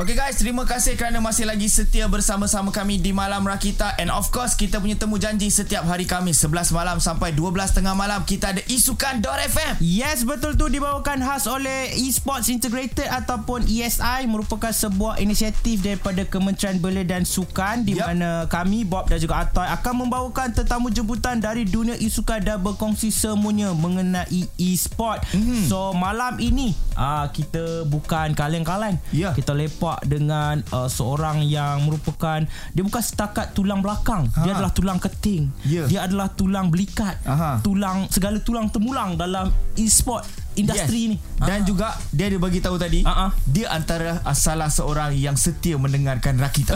Okay guys, terima kasih kerana masih lagi setia bersama-sama kami di Malam Rakita and of course kita punya temu janji setiap hari Khamis 11 malam sampai 12 tengah malam kita ada Isukan FM. Yes, betul tu dibawakan khas oleh Esports Integrated ataupun ESI merupakan sebuah inisiatif daripada Kementerian Belia dan Sukan di yep. mana kami Bob dan juga Atoy akan membawakan tetamu jemputan dari dunia isukan dan berkongsi semuanya mengenai e-sport. Mm-hmm. So malam ini uh, kita bukan kaleng-kaleng. Yeah. Kita lepak berjumpa dengan uh, seorang yang merupakan dia bukan setakat tulang belakang ha. dia adalah tulang keting yeah. dia adalah tulang belikat Aha. tulang segala tulang temulang dalam e-sport industri yes. ni dan uh juga dia ada bagi tahu tadi uh-huh. dia antara salah seorang yang setia mendengarkan Rakita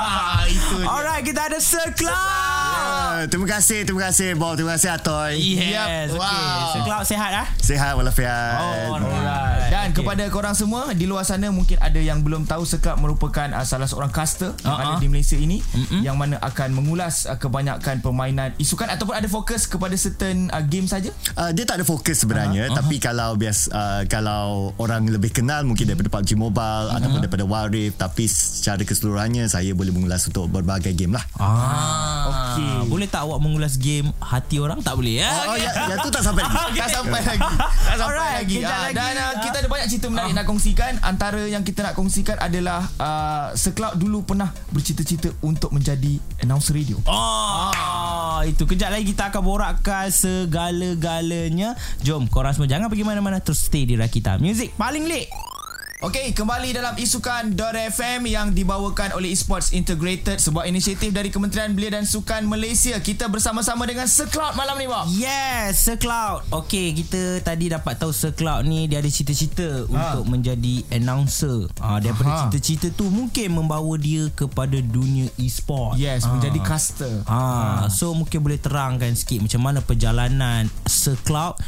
itu dia. alright kita ada Sir Cloud yeah. terima kasih terima kasih Bob terima kasih Atoy yes yep. wow. okay. Sir Cloud sehat ah sehat walafiat oh, alright dan okay. kepada korang semua di luar sana mungkin ada yang belum tahu Cloud merupakan uh, salah seorang caster uh-huh. yang ada di Malaysia ini uh-huh. yang mana akan mengulas uh, kebanyakan permainan isukan ataupun ada fokus kepada certain uh, game saja uh, dia tak ada fokus sebenarnya uh-huh. tapi kalau bias uh, kalau orang lebih kenal mungkin daripada PUBG Mobile uh-huh. ataupun daripada Wild Rift tapi secara keseluruhannya saya boleh mengulas untuk berbagai game lah. Ah, okey. Boleh tak awak mengulas game hati orang tak boleh ya? Oh, oh ya, yang tu tak sampai lagi. okay. Tak sampai lagi. Tak sampai Alright, lagi. Uh, lagi. Dan uh, kita ada banyak cerita menarik uh. nak kongsikan. Antara yang kita nak kongsikan adalah uh, Seklub dulu pernah bercita-cita untuk menjadi announcer radio. Oh. Ah. itu kejap lagi kita akan borakkan segala-galanya. Jom korang semua jangan pergi pergi mana-mana terus stay di Rakita Music paling lit. Okey, kembali dalam isukan .fm yang dibawakan oleh Esports Integrated, sebuah inisiatif dari Kementerian Belia dan Sukan Malaysia. Kita bersama-sama dengan Sir Cloud malam ni, Bob. Yes, Sir Cloud. Okey, kita tadi dapat tahu Sir Cloud ni dia ada cita-cita ha. untuk menjadi announcer. Ha, daripada Aha. cita-cita tu mungkin membawa dia kepada dunia e-sport. Yes, ha. menjadi caster. Ha. ha. So mungkin boleh terangkan sikit macam mana perjalanan Sir Cloud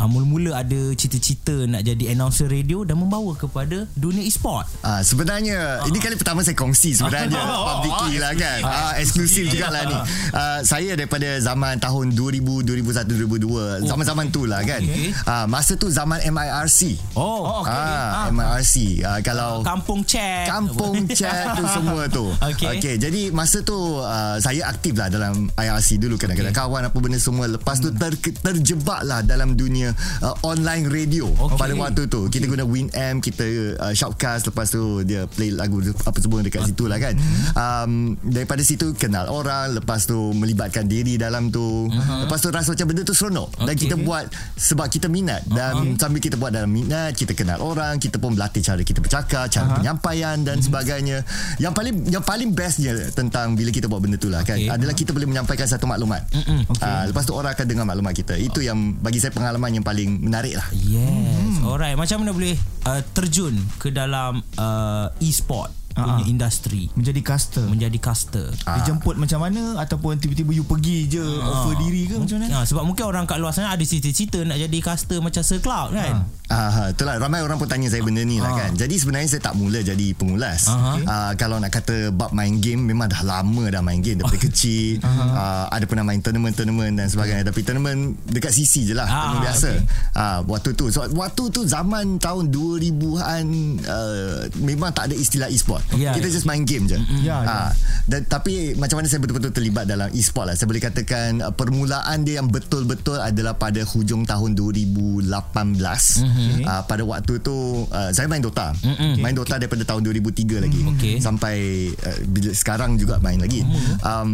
uh, mula-mula ada cita-cita nak jadi announcer radio dan membawa kepada dunia e-sport. Uh, sebenarnya uh. ini kali pertama saya kongsi sebenarnya publicly lah kan. Uh, eksklusif jugalah ni. Uh, saya daripada zaman tahun 2000 2001 2002 zaman-zaman tu lah kan. Okay. Uh, masa tu zaman MIRC. Oh, okey. Uh, MIRC. Uh, kalau kampung chat. Kampung chat tu semua tu. Okey. Okay, jadi masa tu uh, saya aktif lah dalam IRC dulu kadang-kadang okay. kawan apa benda semua lepas tu ter, terjebak lah dalam dunia uh, online radio okay. pada waktu tu kita okay. guna Winamp kita uh, shoutcast lepas tu dia play lagu apa semua dekat situ lah kan uh-huh. um, daripada situ kenal orang lepas tu melibatkan diri dalam tu uh-huh. lepas tu rasa macam benda tu seronok okay. dan kita buat sebab kita minat dan uh-huh. sambil kita buat dalam minat kita kenal orang kita pun berlatih cara kita bercakap cara uh-huh. penyampaian dan uh-huh. sebagainya yang paling yang paling bestnya tentang bila kita buat benda tu lah kan adalah kita boleh menyampaikan satu maklumat uh-huh. okay. uh, lepas tu orang akan dengar maklumat kita itu uh-huh. yang bagi saya pengalaman yang paling menarik lah. Yes. Hmm. Alright. Macam mana boleh uh, terjun ke dalam uh, e-sport? Punya uh-huh. industri menjadi caster menjadi caster uh. dijemput macam mana ataupun tiba-tiba you pergi je uh. offer diri ke macam mana uh, sebab mungkin orang kat luar sana ada cita-cita nak jadi caster macam Sir Cloud kan uh. Ah, itulah ramai orang pun tanya saya benda ni lah kan. Jadi sebenarnya saya tak mula jadi pengulas. Okay. Ah, kalau nak kata bab main game memang dah lama dah main game daripada kecil. Ah, ada pernah main tournament-tournament dan sebagainya. Tapi tournament dekat CC je lah. Ah, biasa. Okay. Ah, waktu tu. So, waktu tu zaman tahun 2000-an uh, memang tak ada istilah e-sport. Yeah, Kita yeah. just main game je. Yeah, ah, yeah. Dan, tapi macam mana saya betul-betul terlibat dalam e-sport lah. Saya boleh katakan uh, permulaan dia yang betul-betul adalah pada hujung tahun 2018. Mm-hmm okay. uh, pada waktu tu uh, saya main Dota mm-hmm. main Dota okay. daripada tahun 2003 lagi okay. sampai uh, bila sekarang juga main lagi mm-hmm. um,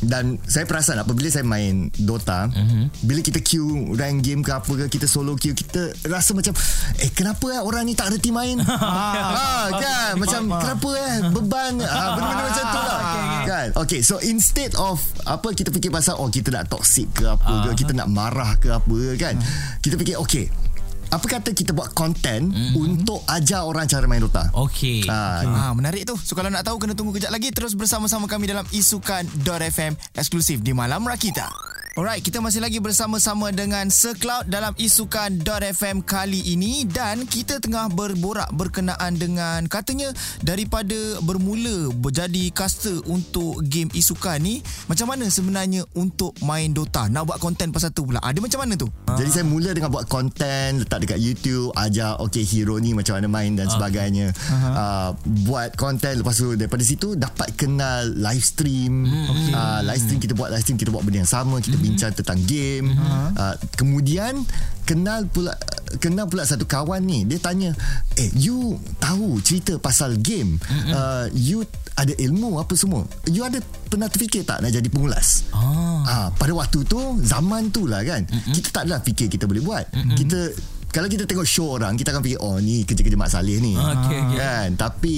dan saya perasan apabila saya main Dota mm-hmm. bila kita queue rank game ke apa ke kita solo queue kita rasa macam eh kenapa eh orang ni tak reti main ha, kan macam kenapa eh beban ha, benda-benda macam tu lah okay, okay. kan okay so instead of apa kita fikir pasal oh kita nak toxic ke apa uh-huh. ke kita nak marah ke apa kan uh-huh. kita fikir okay apa kata kita buat konten mm-hmm. untuk ajar orang cara main Dota. Okey. Ha, okay. ha, menarik tu. So kalau nak tahu kena tunggu kejap lagi terus bersama-sama kami dalam isukan.fm eksklusif di Malam Rakita. Alright, kita masih lagi bersama-sama dengan Secloud dalam isukan .fm kali ini. Dan kita tengah berborak berkenaan dengan katanya daripada bermula berjadi caster untuk game isukan ni macam mana sebenarnya untuk main Dota? Nak buat konten pasal tu pula. Ada macam mana tu? Jadi saya mula dengan buat konten letak dekat YouTube ajar okay hero ni macam mana main dan sebagainya. Uh-huh. uh, buat konten lepas tu daripada situ dapat kenal live stream. Hmm, okay. uh, live stream kita buat live stream kita buat benda yang sama kita bincang tentang game uh-huh. uh, kemudian kenal pula kenal pula satu kawan ni dia tanya eh you tahu cerita pasal game uh, you ada ilmu apa semua you ada pernah terfikir tak nak jadi pengulas oh. uh, pada waktu tu zaman tu lah kan uh-huh. kita tak adalah fikir kita boleh buat uh-huh. kita kalau kita tengok show orang kita akan fikir oh ni kerja-kerja Mak Saleh ni. Okay, okay. kan? Tapi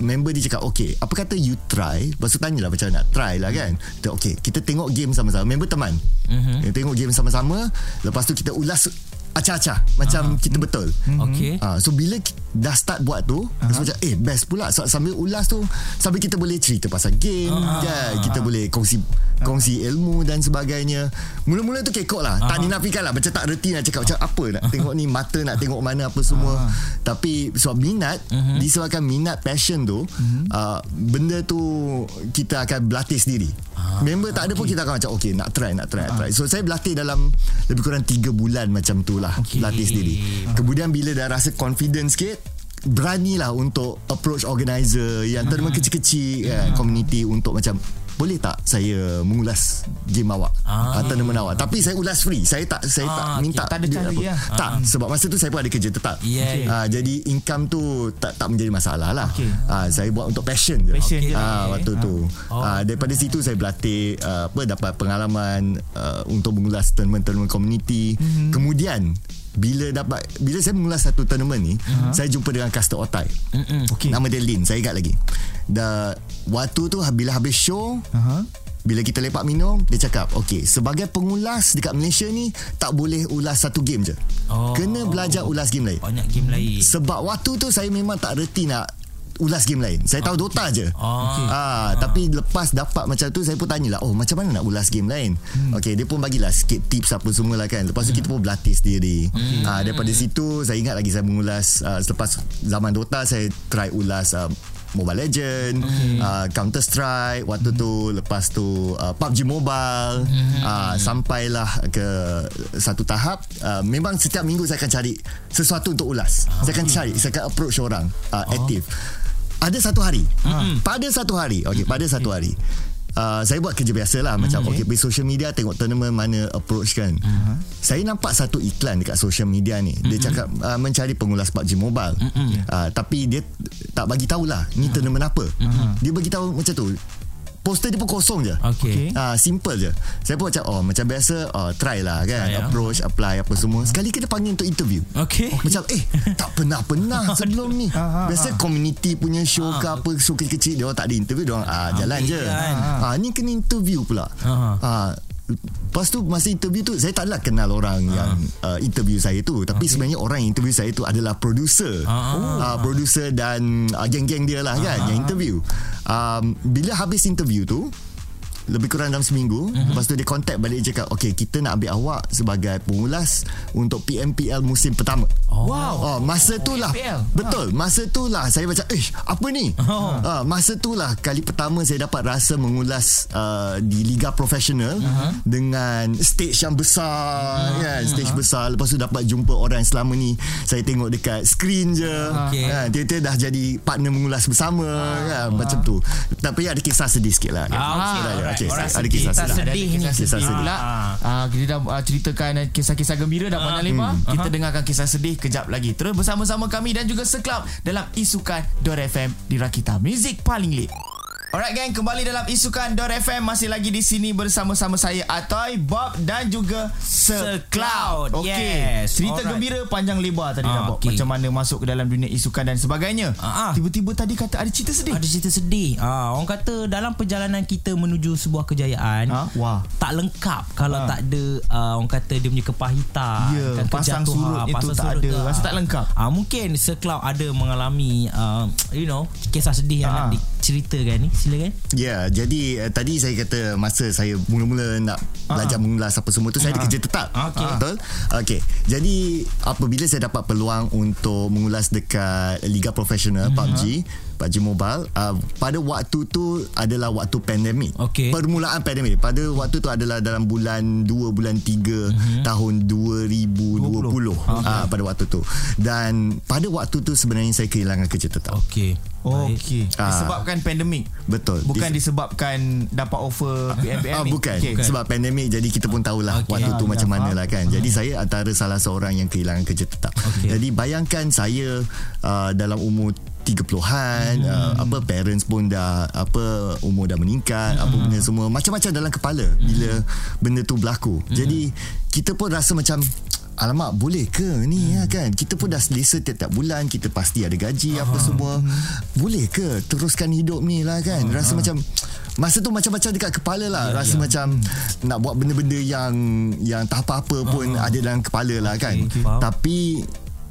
member dia cakap okay apa kata you try? Lepas tu tanyalah macam nak try lah kan? Kita, okay kita tengok game sama-sama. Member teman. Uh-huh. kita tengok game sama-sama. Lepas tu kita ulas acah-acah macam uh-huh. kita betul. Okay. Uh, so bila dah start buat tu, uh-huh. macam eh best pula so, sambil ulas tu sambil kita boleh cerita pasal game, uh-huh. kan? kita boleh kongsi kongsi ilmu dan sebagainya. Mula-mula tu kekok lah. Uh-huh. Tak dinafikan lah. Macam tak reti nak cakap macam apa nak tengok ni mata nak tengok mana apa semua. Uh-huh. Tapi sebab minat, uh-huh. disebabkan minat passion tu, uh-huh. uh, benda tu kita akan berlatih sendiri. Uh-huh. Member tak ada okay. pun kita akan macam okay nak try, nak try, uh-huh. try. So saya berlatih dalam lebih kurang 3 bulan macam tu lah. Okay. Berlatih sendiri. Uh-huh. Kemudian bila dah rasa confident sikit, beranilah untuk approach organizer yang uh-huh. terima kecil-kecil uh-huh. kan, community untuk macam boleh tak saya mengulas game awak ah. atau nama awak tapi saya ulas free saya tak saya ah, tak minta okay. tak ada cari ya tak ah. sebab masa tu saya pun ada kerja tetap yeah, okay. ah, jadi income tu tak tak menjadi masalah lah okay. ah, saya buat untuk passion je passion okay. je ah, waktu ah. tu oh. ah, daripada situ saya berlatih uh, apa dapat pengalaman uh, untuk mengulas tournament-tournament community mm-hmm. kemudian bila dapat bila saya mengulas satu tournament ni uh-huh. saya jumpa dengan caster Otai okay. nama dia Lin saya ingat lagi da, waktu tu bila habis show uh-huh. bila kita lepak minum dia cakap okay sebagai pengulas dekat Malaysia ni tak boleh ulas satu game je oh. kena belajar ulas game lain banyak game lain sebab waktu tu saya memang tak reti nak ulas game lain. Saya tahu Dota je. Okay. ah, ah, tapi lepas dapat macam tu saya pun tanyalah, "Oh, macam mana nak ulas game lain?" Hmm. Okey, dia pun bagilah sikit tips apa semua lah kan. Lepas tu hmm. kita pun berlatih sendiri. Hmm. Ah, daripada situ saya ingat lagi saya mengulas uh, selepas zaman Dota saya try ulas uh, Mobile Legend, okay. uh, Counter Strike, waktu tu lepas tu uh, PUBG Mobile, mm-hmm. uh, sampailah ke satu tahap. Uh, memang setiap minggu saya akan cari sesuatu untuk ulas. Oh. Saya akan cari, saya akan approach orang uh, oh. aktif ada satu hari mm-hmm. pada satu hari okey pada satu hari Uh, saya buat kerja biasa lah Macam okay. okay Pergi social media Tengok tournament mana Approach kan uh-huh. Saya nampak satu iklan Dekat social media ni. Dia cakap uh, Mencari pengulas PUBG Mobile uh-huh. uh, Tapi dia Tak bagi tahulah Ni uh-huh. tournament apa uh-huh. Dia bagi tahu macam tu poster dia pun kosong je. Okay. Ah, simple je. Saya pun macam oh macam biasa oh, try lah kan try, ya. approach apply apa semua. Sekali kita panggil untuk interview. Okay. Oh, macam eh tak pernah pernah sebelum ni. Biasa community punya show ke apa show kecil-kecil dia orang tak ada interview dia orang ah jalan okay, je. Kan. Ah ni kena interview pula. Ah Lepas tu masa interview tu Saya tak adalah kenal orang uh. Yang uh, interview saya tu Tapi okay. sebenarnya Orang yang interview saya tu Adalah producer uh. uh, Producer dan uh, Geng-geng dia lah uh. kan Yang interview um, Bila habis interview tu lebih kurang dalam seminggu uh-huh. lepas tu dia contact balik cakap okey kita nak ambil awak sebagai pengulas untuk PMPL musim pertama oh. wow oh, masa tu lah betul masa tu lah saya macam eh apa ni oh. uh, masa tu lah kali pertama saya dapat rasa mengulas uh, di liga profesional uh-huh. dengan stage yang besar uh-huh. kan stage uh-huh. besar lepas tu dapat jumpa orang yang selama ni saya tengok dekat screen je okay. kan dia dah jadi partner mengulas bersama uh-huh. kan macam tu tapi ada kisah sedih sikit lah kan? uh-huh Orang ada kisah sedih, sedih ni. Kisah sedih pula. Uh, kita dah uh, ceritakan kisah-kisah gembira dah panjang lebar. Hmm. Kita uh-huh. dengarkan kisah sedih kejap lagi. Terus bersama-sama kami dan juga Seklub dalam Isukan FM di Rakita Music paling lit. Alright gang, kembali dalam Isukan FM masih lagi di sini bersama-sama saya Atoy, Bob dan juga Sir Cloud. Okey. Yes. Cerita Alright. gembira panjang lebar tadi ah, Bob. Okay. Macam mana masuk ke dalam dunia isukan dan sebagainya. Ah, ah. Tiba-tiba tadi kata ada cerita sedih. Ada cerita sedih. Ah, orang kata dalam perjalanan kita menuju sebuah kejayaan, ah? Wah. tak lengkap kalau ah. tak ada uh, orang kata dia punya kepahitan, ya, kan, pasang surut ha, itu tak ada. Rasa tak lengkap. Ah, mungkin Sir Cloud ada mengalami uh, you know, kisah sedih yang ah. nak ceritakan ni silakan ya yeah, jadi uh, tadi saya kata masa saya mula-mula nak uh-huh. belajar mengulas apa semua tu uh-huh. saya ada kerja tetap okay. betul okey jadi apabila saya dapat peluang untuk mengulas dekat liga profesional uh-huh. PUBG PUBG Mobile uh, pada waktu tu adalah waktu pandemik okay. permulaan pandemik pada waktu tu adalah dalam bulan 2 bulan 3 uh-huh. tahun 2020 okay. uh, pada waktu tu dan pada waktu tu sebenarnya saya kehilangan kerja tetap okey Okey. Ah. Disebabkan pandemik. Betul. Bukan Dis- disebabkan dapat offer PMPM. Ah, bukan. Okay. Sebab pandemik jadi kita pun tahulah okay. waktu tu ah, macam mana lah kan. Jadi saya antara salah seorang yang kehilangan kerja tetap. Okay. Jadi bayangkan saya uh, dalam umur 30-an hmm. uh, apa parents pun dah apa umur dah meningkat hmm. apa benda semua macam-macam dalam kepala hmm. bila benda tu berlaku. Hmm. Jadi kita pun rasa macam Alamak boleh ke ni hmm. ya kan Kita pun dah selesa tiap-tiap bulan Kita pasti ada gaji uh apa semua hmm. Boleh ke teruskan hidup ni lah kan uh Rasa uh macam Masa tu macam-macam dekat kepala lah yeah, Rasa yeah. macam Nak buat benda-benda yang Yang tak apa-apa pun uh Ada dalam kepala lah kan okay, Tapi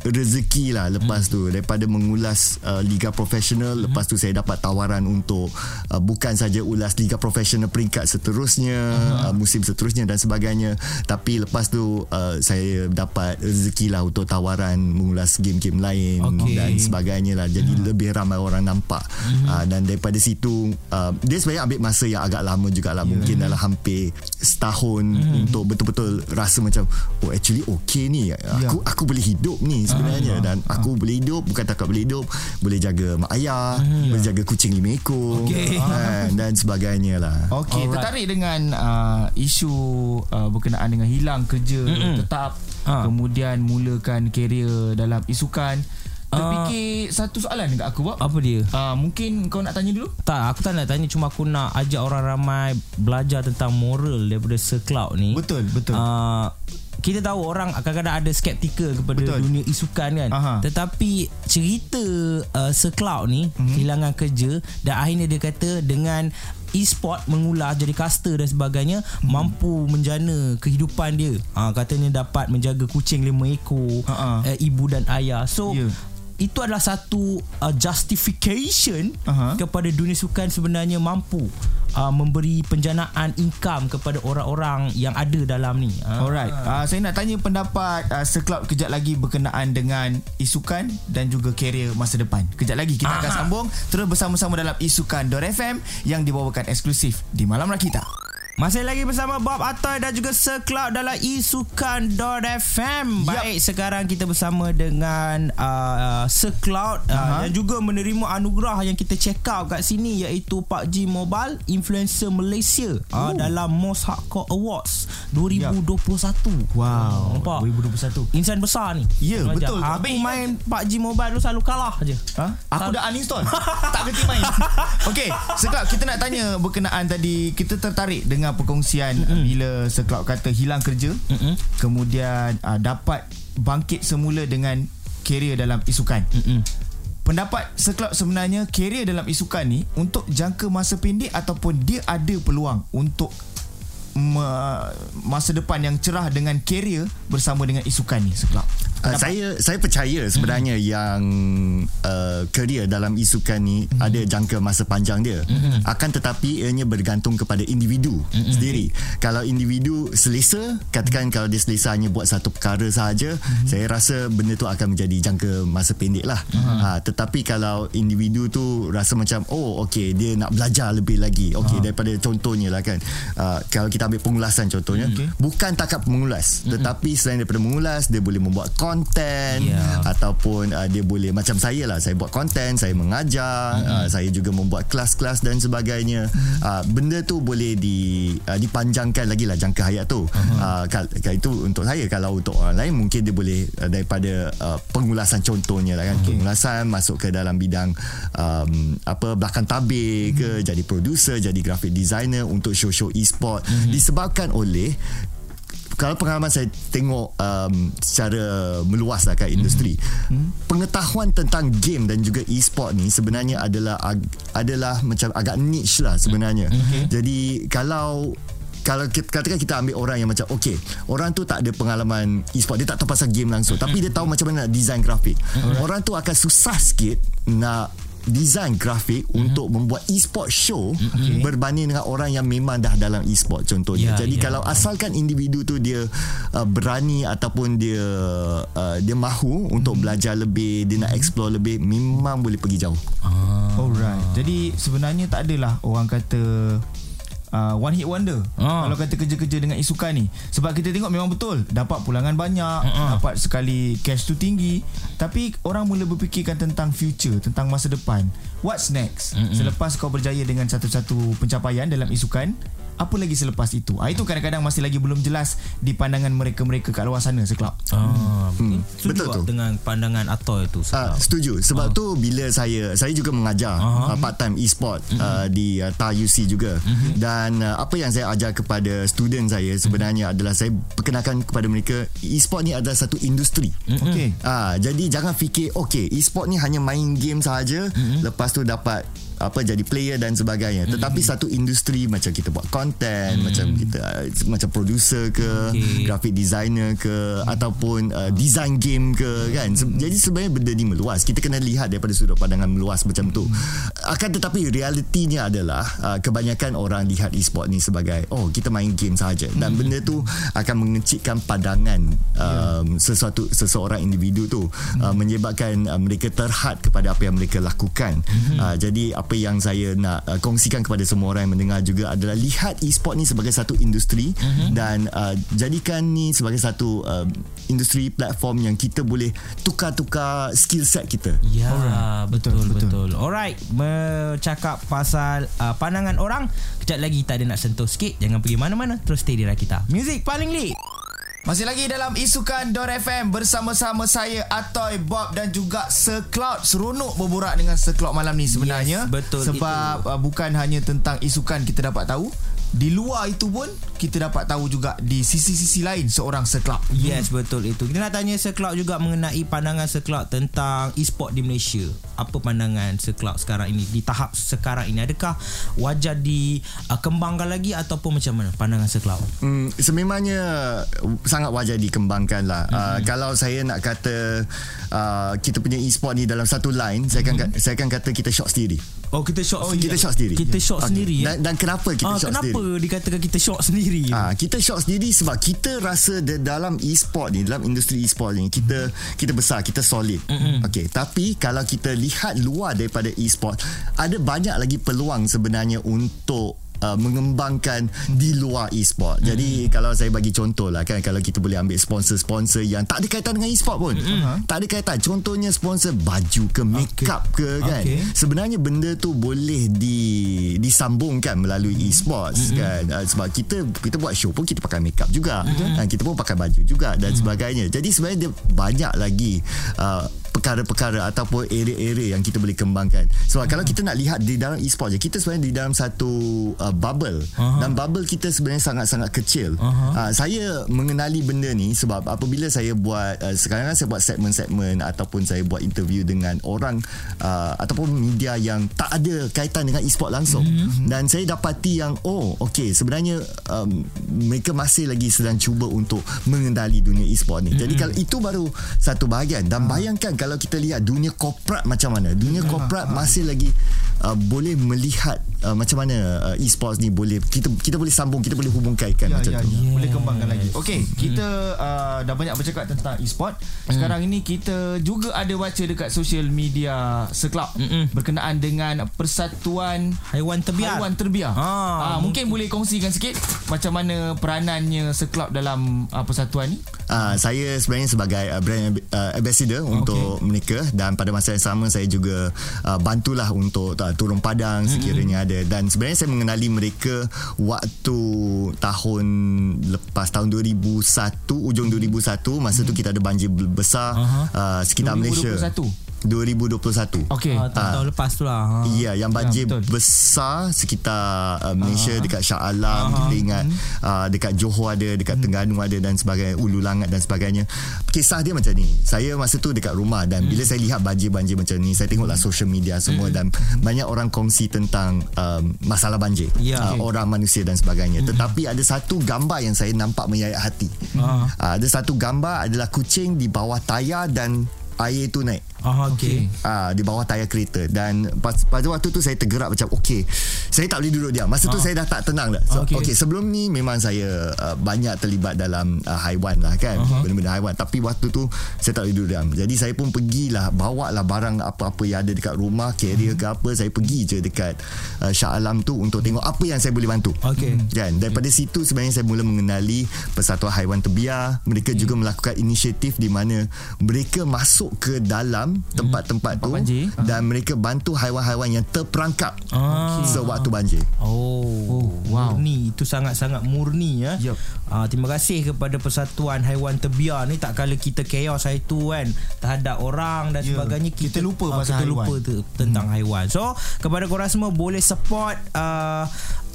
rezeki lah lepas hmm. tu daripada mengulas uh, liga profesional hmm. lepas tu saya dapat tawaran untuk uh, bukan saja ulas liga profesional peringkat seterusnya hmm. uh, musim seterusnya dan sebagainya tapi lepas tu uh, saya dapat rezeki lah untuk tawaran mengulas game-game lain okay. dan sebagainya lah jadi hmm. lebih ramai orang nampak hmm. uh, dan daripada situ uh, dia sebenarnya ambil masa yang agak lama jugalah yeah. mungkin dalam hampir setahun hmm. untuk betul-betul rasa macam oh actually okay ni aku yeah. aku boleh hidup ni sebenarnya uh, dan uh, aku uh. boleh hidup bukan takat boleh hidup boleh jaga mak ayah uh, boleh jaga kucing lima ekor okay. uh, dan sebagainya lah okey tertarik dengan uh, isu uh, berkenaan dengan hilang kerja mm-hmm. tetap uh. kemudian mulakan kerjaya dalam isukan Terfikir uh, satu soalan dekat aku Bob Apa dia? Uh, mungkin kau nak tanya dulu? Tak, aku tak nak tanya Cuma aku nak ajak orang ramai Belajar tentang moral Daripada Sir Cloud ni Betul, betul uh, kita tahu orang kadang-kadang ada skeptikal kepada Betul. dunia isukan kan Aha. tetapi cerita uh, Sir Cloud ni mm-hmm. kehilangan kerja dan akhirnya dia kata dengan e-sport mengulas jadi caster dan sebagainya hmm. mampu menjana kehidupan dia ha, katanya dapat menjaga kucing lima ekor uh, ibu dan ayah so yeah itu adalah satu uh, justification uh-huh. kepada dunia sukan sebenarnya mampu uh, memberi penjanaan income kepada orang-orang yang ada dalam ni. Uh. Alright. Uh, saya nak tanya pendapat uh, sekelap kejap lagi berkenaan dengan isukan dan juga karier masa depan. Kejap lagi kita uh-huh. akan sambung terus bersama-sama dalam isukan.fm yang dibawakan eksklusif di Malam Rakita. Masih lagi bersama Bob Atoy dan juga Sir Cloud dalam isukan.fm. Baik, yep. sekarang kita bersama dengan uh, Sir Cloud uh-huh. dan juga menerima anugerah yang kita check out kat sini iaitu PUBG Mobile Influencer Malaysia uh, dalam Most Hardcore Awards 2021. Yep. Wow, Nampak? 2021. Insan besar ni. Ya, yeah, betul. Aku Habis main PUBG Mobile tu selalu kalah je. Ha? Aku dah uninstall. tak kerti main. Okey, Sir Cloud, kita nak tanya berkenaan tadi kita tertarik dengan dengar perkongsian mm-hmm. bila sekelap kata hilang kerja mm-hmm. kemudian uh, dapat bangkit semula dengan kerjaya dalam isukan mm-hmm. pendapat sekelap sebenarnya kerjaya dalam isukan ni untuk jangka masa pendek ataupun dia ada peluang untuk masa depan yang cerah dengan kerjaya bersama dengan isukan ni sekelap Uh, saya saya percaya sebenarnya mm-hmm. yang uh, kerjaya dalam isukan ni mm-hmm. ada jangka masa panjang dia. Mm-hmm. Akan tetapi ianya bergantung kepada individu mm-hmm. sendiri. Kalau individu selesa, katakan mm-hmm. kalau dia selesa hanya buat satu perkara sahaja, mm-hmm. saya rasa benda tu akan menjadi jangka masa pendek lah. Mm-hmm. Ha, tetapi kalau individu tu rasa macam oh okey dia nak belajar lebih lagi. Okey uh-huh. daripada contohnya lah kan. Uh, kalau kita ambil pengulasan contohnya, mm-hmm. bukan takat mengulas, mm-hmm. tetapi selain daripada mengulas dia boleh membuat konten yeah. ataupun uh, dia boleh macam saya lah saya buat konten saya mengajar mm-hmm. uh, saya juga membuat kelas-kelas dan sebagainya mm-hmm. uh, benda tu boleh di uh, dipanjangkan lagi lah jangka hayat tu uh-huh. uh, kal- itu untuk saya kalau untuk orang lain mungkin dia boleh uh, daripada uh, pengulasan contohnya lah kan okay. pengulasan masuk ke dalam bidang um, apa belakang tabir mm-hmm. ke jadi producer jadi graphic designer untuk show-show e-sport mm-hmm. disebabkan oleh kalau pengalaman saya tengok um, secara meluas lah kat industri hmm. pengetahuan tentang game dan juga e-sport ni sebenarnya adalah ag- adalah macam agak niche lah sebenarnya. Hmm. jadi kalau kalau kita katakan kita ambil orang yang macam okay orang tu tak ada pengalaman e-sport dia tak tahu pasal game langsung tapi dia tahu macam mana nak design grafik. Orang tu akan susah sikit nak design grafik mm-hmm. untuk membuat e-sport show mm-hmm. berbanding dengan orang yang memang dah dalam e-sport contohnya. Yeah, Jadi yeah. kalau asalkan individu tu dia uh, berani ataupun dia uh, dia mahu mm-hmm. untuk belajar lebih, dia nak explore lebih, memang boleh pergi jauh. Ah. Alright. Jadi sebenarnya tak adalah orang kata uh, one hit wonder ah. kalau kata kerja-kerja dengan isukan ni sebab kita tengok memang betul dapat pulangan banyak uh-uh. dapat sekali cash tu tinggi tapi orang mula berfikirkan tentang future tentang masa depan what's next uh-uh. selepas kau berjaya dengan satu-satu pencapaian dalam isukan apa lagi selepas itu ah, itu kadang-kadang masih lagi belum jelas di pandangan mereka-mereka kat luar sana sekelab ah, hmm. betul tu dengan pandangan Atoy itu ah, setuju sebab ah. tu bila saya saya juga mengajar uh part time e-sport uh-huh. uh, di uh, TAUC juga uh-huh. dan uh, apa yang saya ajar kepada student saya sebenarnya uh-huh. adalah saya perkenalkan kepada mereka e-sport ni adalah satu industri uh-huh. okey ah, jadi jangan fikir okey e-sport ni hanya main game saja uh-huh. lepas tu dapat apa jadi player dan sebagainya mm-hmm. tetapi satu industri macam kita buat content mm. macam kita uh, macam producer ke okay. graphic designer ke mm. ataupun uh, design game ke kan mm. jadi sebenarnya benda ni meluas kita kena lihat daripada sudut pandangan meluas macam tu mm. akan tetapi realitinya adalah uh, kebanyakan orang lihat e-sport ni sebagai oh kita main game saja dan mm. benda tu akan mengecikkan pandangan um, yeah. sesuatu seseorang individu tu mm. uh, menyebabkan uh, mereka terhad kepada apa yang mereka lakukan mm. uh, jadi apa yang saya nak uh, kongsikan kepada semua orang yang mendengar juga adalah lihat e-sport ni sebagai satu industri uh-huh. dan uh, jadikan ni sebagai satu uh, industri platform yang kita boleh tukar-tukar skill set kita. Ya, Alright. betul betul. betul. Alright, bercakap pasal uh, pandangan orang, kejap lagi kita ada nak sentuh sikit. Jangan pergi mana-mana, terus stay di Rakita. Music paling lead. Masih lagi dalam isukan Dor FM bersama-sama saya Atoy Bob dan juga Sir Cloud seronok berborak dengan Sir Cloud malam ni sebenarnya yes, betul sebab itu. Uh, bukan hanya tentang isukan kita dapat tahu di luar itu pun kita dapat tahu juga di sisi-sisi lain seorang seklub. Yes, hmm. betul itu. Kita nak tanya seklub juga mengenai pandangan seklub tentang e-sport di Malaysia. Apa pandangan seklub sekarang ini di tahap sekarang ini? Adakah wajar dikembangkan uh, lagi ataupun macam mana pandangan seklub? Hmm, sememangnya sangat wajar dikembangkan lah. Hmm. Uh, kalau saya nak kata uh, kita punya e-sport ni dalam satu line, saya akan hmm. saya akan kata kita shot sendiri. Oh, kita shot oh, kita shot sendiri. Kita shot okay. sendiri. Dan, dan kenapa kita ah, shot kenapa sendiri? Kenapa dikatakan kita shock sendiri? Ah, kita shock sendiri sebab kita rasa de- dalam e-sport ni, dalam industri e-sport ni, kita mm-hmm. kita besar, kita solid. Mm-hmm. Okey, tapi kalau kita lihat luar daripada e-sport, ada banyak lagi peluang sebenarnya untuk uh, mengembangkan di luar e-sport. Hmm. Jadi kalau saya bagi contoh lah kan kalau kita boleh ambil sponsor-sponsor yang tak ada kaitan dengan e-sport pun. Hmm. Tak ada kaitan. Contohnya sponsor baju ke makeup okay. ke kan. Okay. Sebenarnya benda tu boleh di disambungkan melalui hmm. e-sports hmm. kan. Uh, sebab kita kita buat show pun kita pakai makeup juga. Hmm. Dan kita pun pakai baju juga dan hmm. sebagainya. Jadi sebenarnya dia banyak lagi uh, perkara-perkara ataupun area-area yang kita boleh kembangkan. Sebab hmm. kalau kita nak lihat di dalam e-sport je, kita sebenarnya di dalam satu uh, bubble uh-huh. dan bubble kita sebenarnya sangat-sangat kecil. Uh-huh. Uh, saya mengenali benda ni sebab apabila saya buat uh, sekarang kan saya buat segmen-segmen ataupun saya buat interview dengan orang uh, ataupun media yang tak ada kaitan dengan e-sport langsung uh-huh. dan saya dapati yang oh okey sebenarnya um, mereka masih lagi sedang cuba untuk mengendali dunia e-sport ni. Uh-huh. Jadi kalau itu baru satu bahagian dan uh-huh. bayangkan kalau kita lihat dunia korporat macam mana? Dunia korporat masih lagi uh, boleh melihat uh, macam mana uh, e-sports ni boleh kita kita boleh sambung kita boleh hubung kaitkan ya, macam ya, tu ya. boleh kembangkan lagi okey hmm. kita uh, dah banyak bercakap tentang e-sport sekarang hmm. ini kita juga ada baca dekat social media seklub hmm. berkenaan dengan persatuan haiwan terbiar haiwan terbiar ha, uh, mungkin, mungkin boleh kongsikan sikit macam mana peranannya seklub dalam uh, persatuan ni uh, saya sebenarnya sebagai uh, brand uh, ambassador okay. untuk mereka dan pada masa yang sama saya juga uh, bantulah untuk uh, turun padang mm-hmm. sekiranya ada dan sebenarnya saya mengenali mereka waktu tahun lepas tahun 2001 ujung 2001 masa mm-hmm. tu kita ada banjir besar uh-huh. uh, sekitar 2021. Malaysia 2021. Okey. Uh, tahun uh, lepas tu lah. Ha. Ya, yang banjir ya, besar sekitar uh, Malaysia uh-huh. dekat Shah Alam, uh-huh. kita ingat uh, dekat Johor ada, dekat uh-huh. Terengganu ada dan sebagainya, Ulu Langat dan sebagainya. Kisah dia macam ni. Saya masa tu dekat rumah dan uh-huh. bila saya lihat banjir-banjir macam ni, saya tengoklah social media semua uh-huh. dan banyak orang kongsi tentang um, masalah banjir. Yeah, uh, okay. Orang manusia dan sebagainya. Uh-huh. Tetapi ada satu gambar yang saya nampak menyayat hati. Uh-huh. Uh, ada satu gambar adalah kucing di bawah tayar dan air tu naik. Oh, okay. Ah, di bawah tayar kereta. Dan pas, pada waktu tu saya tergerak macam okey saya tak boleh duduk diam. Masa tu Ah. saya dah tak tenang dah. So, Okey. okey okay, sebelum ni memang saya uh, banyak terlibat dalam uh, haiwan lah kan. Uh-huh. benda-benda haiwan. Tapi waktu tu saya tak boleh duduk diam. Jadi saya pun pergilah bawa lah barang apa-apa yang ada dekat rumah carrier ke apa saya pergi je dekat uh, Shah Alam tu untuk tengok apa yang saya boleh bantu. Okey. kan? Daripada situ sebenarnya saya mula mengenali Persatuan Haiwan Terbiar. Mereka juga melakukan inisiatif di mana mereka masuk ke dalam tempat-tempat tu banjir. dan mereka bantu haiwan-haiwan yang terperangkap Ah. sewaktu banjir Oh, Oh, wow. Murni itu sangat-sangat murni ya. Yup. Ah, terima kasih kepada Persatuan Haiwan Terbiar ni tak kala kita chaos hari tu kan terhadap orang dan Ya, sebagainya kita lupa ah, pasal kita lupa haiwan. tu, tentang haiwan. So kepada korang semua boleh support uh,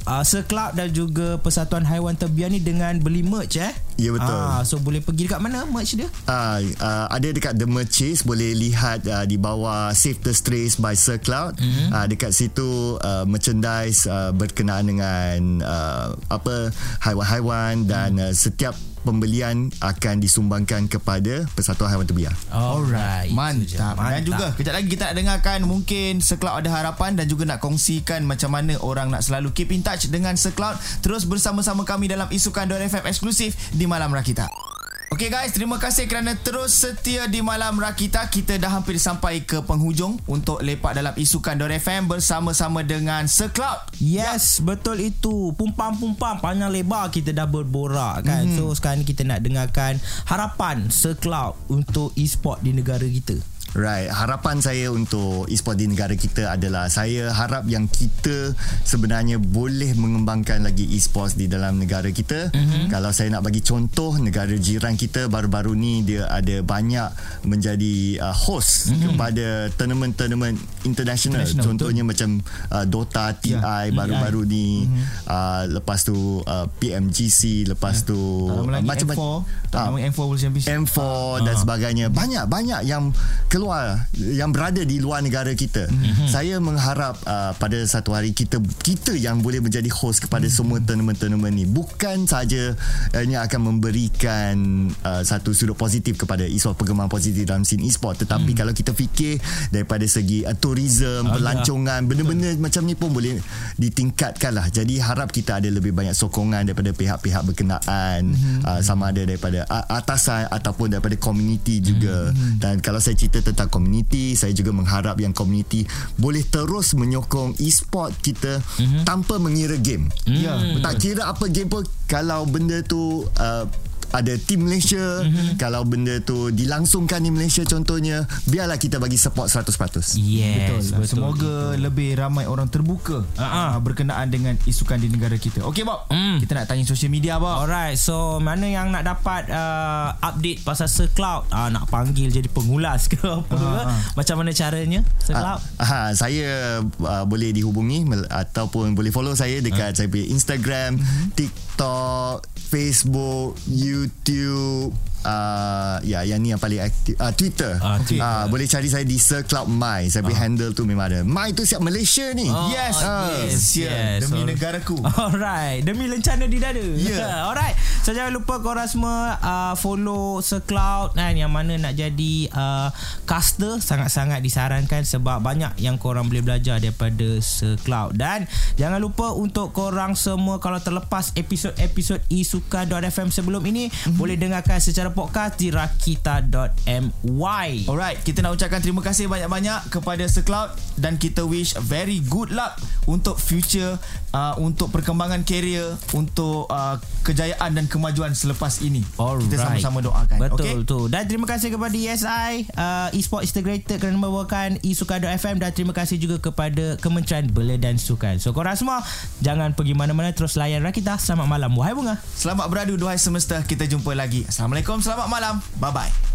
uh, Secloud dan juga Persatuan Haiwan Terbiar ni dengan beli merch eh. Ya, betul. Ah, so boleh pergi dekat mana merch dia? Uh, uh, ada dekat The Merchase boleh lihat uh, di bawah Save the Strays by Sir Cloud. Mm-hmm. Uh, dekat situ uh, merchandise uh, berkenaan dengan uh, apa haiwan-haiwan dan uh, setiap pembelian akan disumbangkan kepada Persatuan Haiwan Terbiar. Alright. je. Mantap. Dan juga kejap lagi kita nak dengarkan mungkin Secloud ada harapan dan juga nak kongsikan macam mana orang nak selalu keep in touch dengan Secloud terus bersama-sama kami dalam isukan FM eksklusif di Malam Rakita. Okay guys, terima kasih kerana terus setia di Malam Rakita. Kita dah hampir sampai ke penghujung untuk lepak dalam isukan FM bersama-sama dengan Secloud. Yes, betul itu. Pumpam-pumpam panjang lebar kita dah berborak kan. Mm. So sekarang ni kita nak dengarkan harapan Secloud untuk e-sport di negara kita. Right, harapan saya untuk e-sport di negara kita adalah saya harap yang kita sebenarnya boleh mengembangkan lagi e-sports di dalam negara kita. Mm-hmm. Kalau saya nak bagi contoh negara jiran kita baru-baru ni dia ada banyak menjadi uh, host mm-hmm. kepada tournament-tournament international. International, Contohnya macam uh, Dota TI Ya, baru-baru ni, mm-hmm. uh, lepas tu uh, PMGC, lepas tu Tak lama lagi macam M4. Tak Ah, lama M4 World Championship. M4 dan sebagainya banyak banyak yang keluar yang berada di luar negara kita mm-hmm. saya mengharap uh, pada satu hari kita kita yang boleh menjadi host kepada mm-hmm. semua tournament-tournament ni bukan saja uh, ini akan memberikan uh, satu sudut positif kepada e-sport positif dalam scene e-sport tetapi mm. kalau kita fikir daripada segi uh, tourism Ah, pelancongan benda-benda macam ni pun boleh ditingkatkan lah jadi harap kita ada lebih banyak sokongan daripada pihak-pihak berkenaan mm-hmm. uh, sama ada daripada atasan ataupun daripada komuniti juga mm-hmm. dan kalau saya cerita tentang komuniti. Saya juga mengharap yang komuniti boleh terus menyokong e-sport kita mm-hmm. tanpa mengira game. Ya, tak kira apa game pun kalau benda tu uh, ada tim Malaysia mm-hmm. kalau benda tu dilangsungkan di Malaysia contohnya biarlah kita bagi support 100% Yes, Betul, betul. Semoga lebih ramai orang terbuka uh-huh. berkenaan dengan isukan di negara kita. Okey Bob, Mm. kita nak tanya sosial media Bob. Alright, so mana yang nak dapat uh, update pasal Secloud? Ah, nak panggil jadi pengulas ke apa ke? Ah, ah. Macam mana caranya Secloud? Ah, ah, saya uh, boleh dihubungi ataupun boleh follow saya dekat Ah. saya punya Instagram, Mhm. TikTok, Facebook, YouTube, uh, ya yang ni yang paling aktif uh, Twitter. Ah, Twitter. Ah, boleh cari saya di Sir Cloud My. Saya punya handle tu memang ada. My tu siap Malaysia ni. Ah, Yes, Ah. yes, yes. yes. Demi So- negaraku. Alright Demi lencana di dada Ya. Alright So jangan lupa korang semua uh, Follow Secloud kan Yang mana nak jadi uh, Caster Sangat-sangat disarankan Sebab banyak yang korang boleh belajar Daripada Secloud Dan Jangan lupa untuk korang semua Kalau terlepas episod-episod Isuka.fm sebelum ini mm-hmm. Boleh dengarkan secara podcast Di rakita.my Alright, kita nak ucapkan terima kasih banyak-banyak kepada Secloud dan kita wish very good luck untuk future uh, untuk perkembangan career untuk uh, kejayaan dan kemajuan selepas ini. Alright. Kita sama-sama doakan. Betul okay? tu. Dan terima kasih kepada ESI uh, Esports Integrated kerana membawakan eSuka.fm dan terima kasih juga kepada Kementerian Belia dan Sukan. So korang semua jangan pergi mana-mana terus layan Rakita. Selamat malam. Wahai bunga. Selamat beradu duhai semesta. Kita jumpa lagi. Assalamualaikum. Selamat malam. Bye bye.